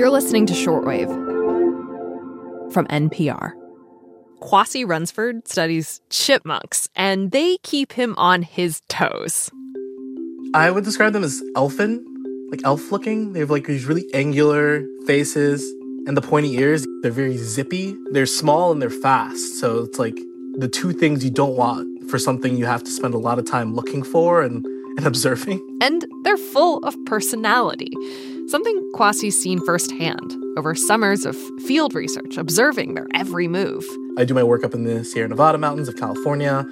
You're listening to Shortwave from NPR. Kwasi Wrensford studies chipmunks, and they keep him on his toes. I would describe them as elfin, like elf looking. They have like these really angular faces and the pointy ears. They're very zippy. They're small and they're fast. So it's like the two things you don't want for something you have to spend a lot of time looking for and, and observing. And they're full of personality, something Kwasi's seen firsthand over summers of field research, observing their every move. I do my work up in the Sierra Nevada mountains of California.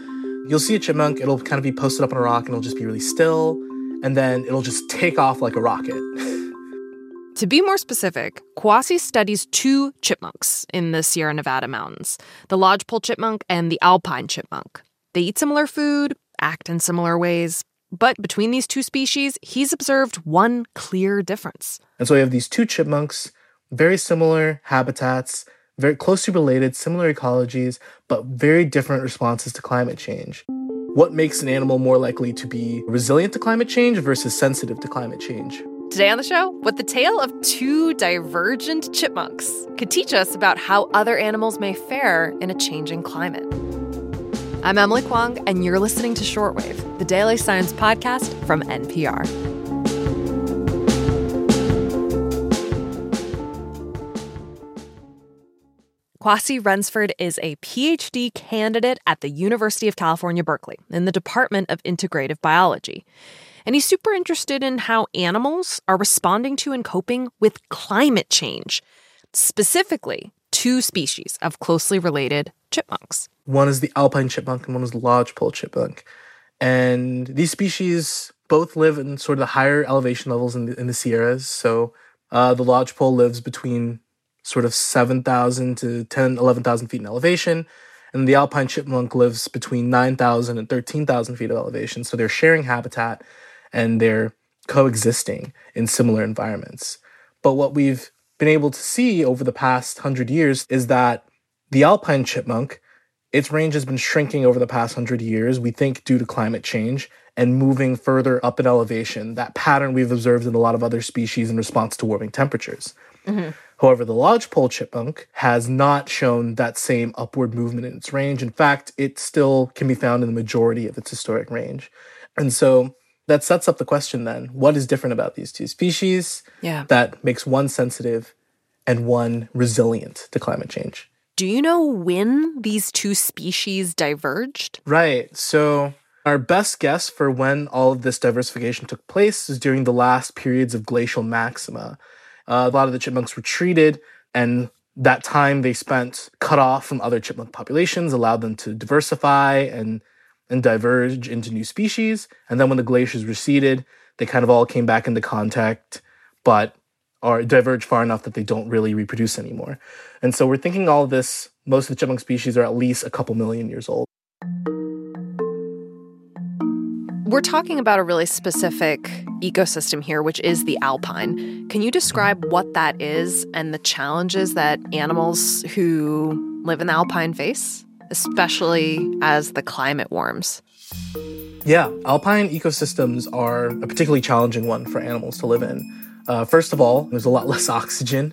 You'll see a chipmunk, it'll kind of be posted up on a rock and it'll just be really still, and then it'll just take off like a rocket. To be more specific, Kwasi studies two chipmunks in the Sierra Nevada mountains the lodgepole chipmunk and the alpine chipmunk. They eat similar food, act in similar ways, but between these two species, he's observed one clear difference. And so we have these two chipmunks, very similar habitats, very closely related, similar ecologies, but very different responses to climate change. What makes an animal more likely to be resilient to climate change versus sensitive to climate change? Today on the show, what the tale of two divergent chipmunks could teach us about how other animals may fare in a changing climate. I'm Emily Kwong, and you're listening to Shortwave, the daily science podcast from NPR. Kwasi Wrensford is a PhD candidate at the University of California, Berkeley, in the Department of Integrative Biology. And he's super interested in how animals are responding to and coping with climate change, specifically two species of closely related chipmunks. One is the alpine chipmunk and one is the lodgepole chipmunk. And these species both live in sort of the higher elevation levels in the, in the Sierras. So uh, the lodgepole lives between sort of 7,000 to 10, 11,000 feet in elevation. And the alpine chipmunk lives between 9,000 and 13,000 feet of elevation. So they're sharing habitat and they're coexisting in similar environments. But what we've been able to see over the past hundred years is that the alpine chipmunk, its range has been shrinking over the past hundred years, we think due to climate change and moving further up in elevation, that pattern we've observed in a lot of other species in response to warming temperatures. Mm-hmm. However, the lodgepole chipmunk has not shown that same upward movement in its range. In fact, it still can be found in the majority of its historic range. And so that sets up the question then what is different about these two species yeah. that makes one sensitive and one resilient to climate change? Do you know when these two species diverged? Right. So, our best guess for when all of this diversification took place is during the last periods of glacial maxima. Uh, a lot of the chipmunks were treated, and that time they spent cut off from other chipmunk populations allowed them to diversify and and diverge into new species. And then when the glaciers receded, they kind of all came back into contact, but are diverged far enough that they don't really reproduce anymore. And so we're thinking all of this, most of the chipmunk species are at least a couple million years old. We're talking about a really specific ecosystem here, which is the alpine. Can you describe what that is and the challenges that animals who live in the alpine face, especially as the climate warms? Yeah, alpine ecosystems are a particularly challenging one for animals to live in. Uh, first of all, there's a lot less oxygen,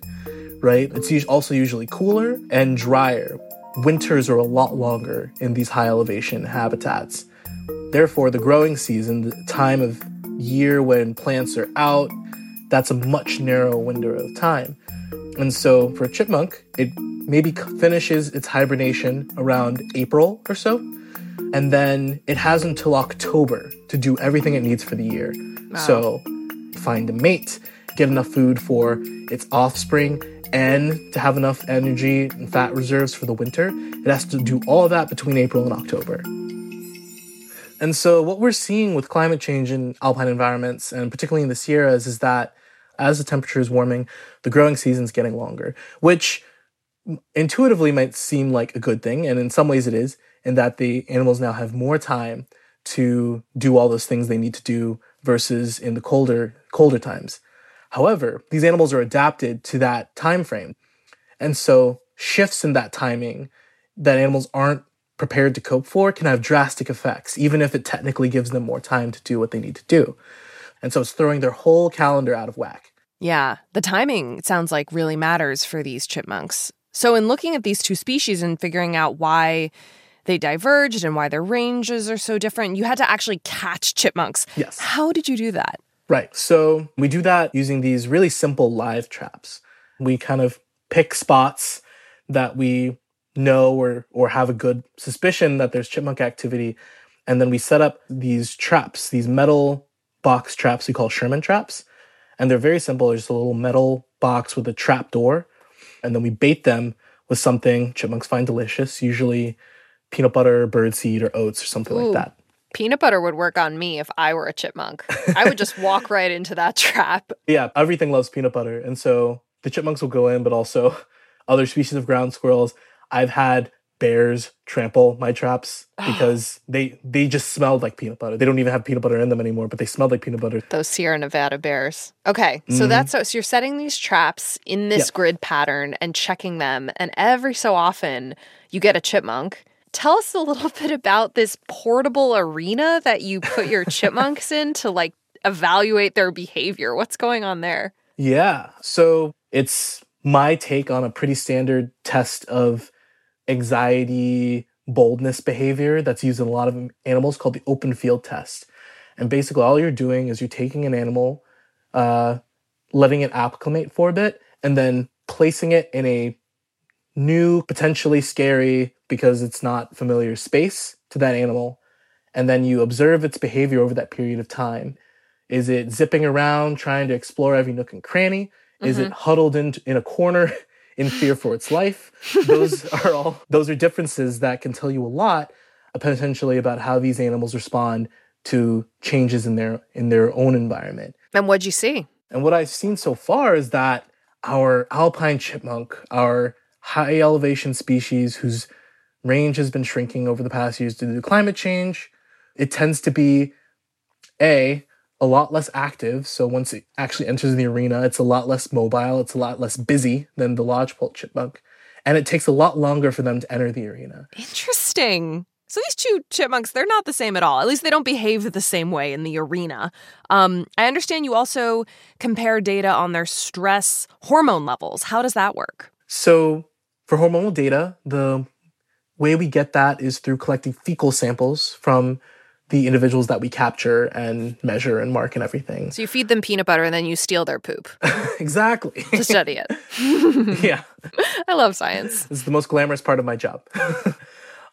right? It's also usually cooler and drier. Winters are a lot longer in these high elevation habitats. Therefore, the growing season, the time of year when plants are out, that's a much narrower window of time. And so for a chipmunk, it maybe finishes its hibernation around April or so. And then it has until October to do everything it needs for the year. Wow. So find a mate, get enough food for its offspring, and to have enough energy and fat reserves for the winter. It has to do all that between April and October. And so, what we're seeing with climate change in alpine environments, and particularly in the Sierras, is that as the temperature is warming, the growing season is getting longer, which intuitively might seem like a good thing. And in some ways, it is, in that the animals now have more time to do all those things they need to do versus in the colder colder times. However, these animals are adapted to that time frame. And so shifts in that timing that animals aren't prepared to cope for can have drastic effects, even if it technically gives them more time to do what they need to do. And so it's throwing their whole calendar out of whack. Yeah, the timing sounds like really matters for these chipmunks. So, in looking at these two species and figuring out why they diverged and why their ranges are so different, you had to actually catch chipmunks. Yes. How did you do that? Right. So we do that using these really simple live traps. We kind of pick spots that we know or or have a good suspicion that there's chipmunk activity and then we set up these traps, these metal box traps we call Sherman traps. And they're very simple. They're just a little metal box with a trap door. And then we bait them with something chipmunks find delicious, usually peanut butter, birdseed, or oats or something Ooh. like that. Peanut butter would work on me if I were a chipmunk. I would just walk right into that trap. Yeah, everything loves peanut butter. And so the chipmunks will go in, but also other species of ground squirrels. I've had bears trample my traps because they they just smelled like peanut butter. They don't even have peanut butter in them anymore, but they smelled like peanut butter. Those Sierra Nevada bears. Okay, so Mhm. that's so, so you're setting these traps in this grid pattern and checking them, and every so often you get a chipmunk. Tell us a little bit about this portable arena that you put your chipmunks in to like evaluate their behavior. What's going on there? Yeah. So it's my take on a pretty standard test of anxiety, boldness behavior that's used in a lot of animals called the open field test. And basically, all you're doing is you're taking an animal, uh, letting it acclimate for a bit, and then placing it in a new, potentially scary, because it's not familiar space to that animal. And then you observe its behavior over that period of time. Is it zipping around trying to explore every nook and cranny? Is it huddled in, in a corner in fear for its life? Those are all those are differences that can tell you a lot uh, potentially about how these animals respond to changes in their in their own environment. And what'd you see? And what I've seen so far is that our alpine chipmunk, our high elevation species whose range has been shrinking over the past years due to climate change, it tends to be a a lot less active. So once it actually enters the arena, it's a lot less mobile, it's a lot less busy than the lodgepole chipmunk, and it takes a lot longer for them to enter the arena. Interesting. So these two chipmunks, they're not the same at all. At least they don't behave the same way in the arena. Um, I understand you also compare data on their stress hormone levels. How does that work? So for hormonal data, the way we get that is through collecting fecal samples from the individuals that we capture and measure and mark and everything. So you feed them peanut butter and then you steal their poop exactly. to study it. yeah. I love science. It's the most glamorous part of my job.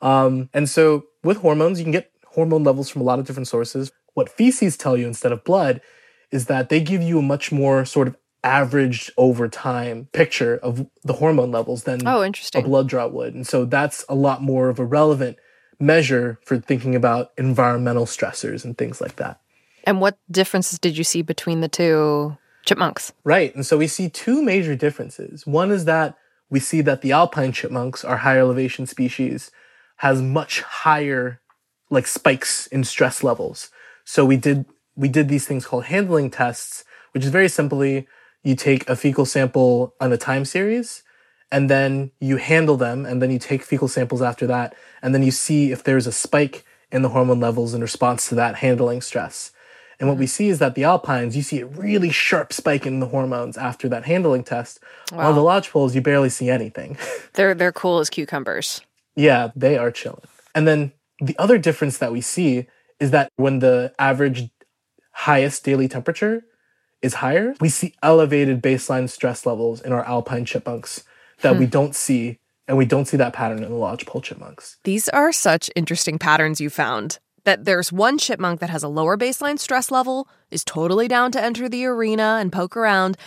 um, and so with hormones, you can get hormone levels from a lot of different sources. What feces tell you instead of blood is that they give you a much more sort of averaged over time picture of the hormone levels than Oh, interesting. a blood draw would. And so that's a lot more of a relevant measure for thinking about environmental stressors and things like that. And what differences did you see between the two chipmunks? Right. And so we see two major differences. One is that we see that the alpine chipmunks, our higher elevation species, has much higher like spikes in stress levels. So we did we did these things called handling tests, which is very simply you take a fecal sample on a time series and then you handle them and then you take fecal samples after that and then you see if there's a spike in the hormone levels in response to that handling stress. And what we mm-hmm. see is that the alpines, you see a really sharp spike in the hormones after that handling test. While the lodgepoles, you barely see anything. They're they're cool as cucumbers. yeah, they are chilling. And then the other difference that we see is that when the average highest daily temperature is higher, we see elevated baseline stress levels in our alpine chipmunks that we hmm. don't see, and we don't see that pattern in the lodgepole chipmunks. These are such interesting patterns you found. That there's one chipmunk that has a lower baseline stress level, is totally down to enter the arena and poke around.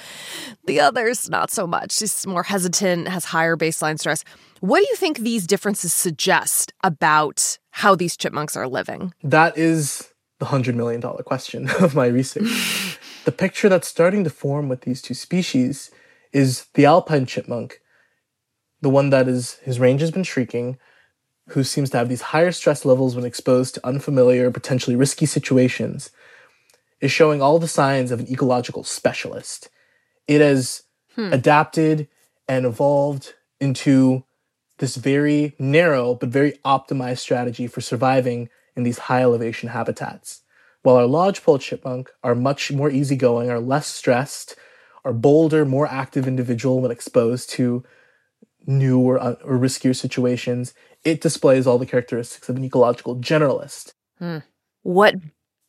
The others, not so much. She's more hesitant, has higher baseline stress. What do you think these differences suggest about how these chipmunks are living? That is the $100 million question of my research. the picture that's starting to form with these two species is the alpine chipmunk, the one that is, his range has been shrinking, who seems to have these higher stress levels when exposed to unfamiliar, potentially risky situations, is showing all the signs of an ecological specialist. It has hmm. adapted and evolved into this very narrow but very optimized strategy for surviving in these high elevation habitats. While our lodgepole chipmunk are much more easygoing, are less stressed, are bolder, more active individual when exposed to new or, uh, or riskier situations. It displays all the characteristics of an ecological generalist. Hmm. What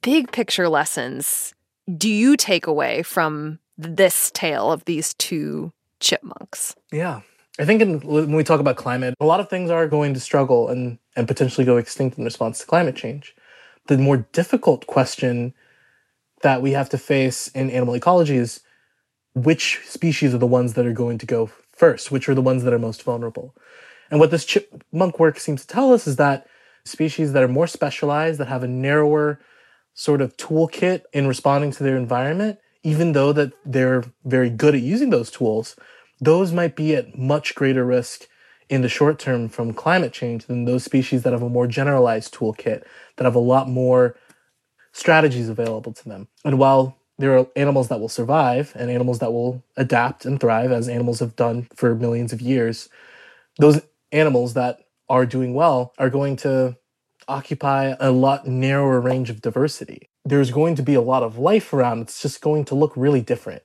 big picture lessons do you take away from this tale of these two chipmunks? Yeah. I think in, when we talk about climate, a lot of things are going to struggle and, and potentially go extinct in response to climate change. The more difficult question that we have to face in animal ecology is which species are the ones that are going to go first, which are the ones that are most vulnerable. And what this chipmunk work seems to tell us is that species that are more specialized, that have a narrower sort of toolkit in responding to their environment, even though that they're very good at using those tools, those might be at much greater risk in the short term from climate change than those species that have a more generalized toolkit, that have a lot more strategies available to them. And while there are animals that will survive and animals that will adapt and thrive, as animals have done for millions of years, those animals that are doing well are going to occupy a lot narrower range of diversity. There's going to be a lot of life around, it's just going to look really different.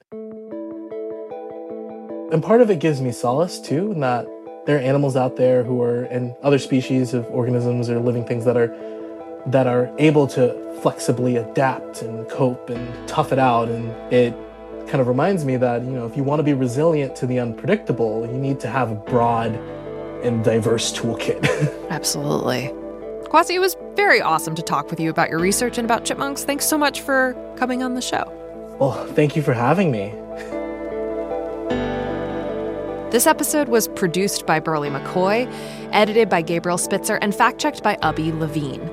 And part of it gives me solace too, in that there are animals out there who are, and other species of organisms or living things that are that are able to flexibly adapt and cope and tough it out. And it kind of reminds me that, you know, if you want to be resilient to the unpredictable, you need to have a broad and diverse toolkit. Absolutely. Kwasi, it was very awesome to talk with you about your research and about chipmunks. Thanks so much for coming on the show. Well, thank you for having me. This episode was produced by Berly McCoy, edited by Gabriel Spitzer, and fact checked by Ubby Levine.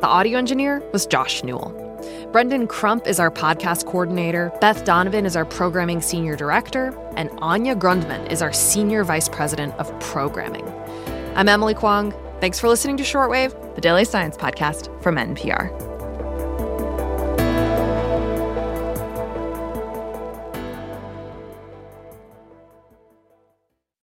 The audio engineer was Josh Newell. Brendan Crump is our podcast coordinator, Beth Donovan is our programming senior director, and Anya Grundmann is our senior vice president of programming. I'm Emily Kwong. Thanks for listening to Shortwave, the daily science podcast from NPR.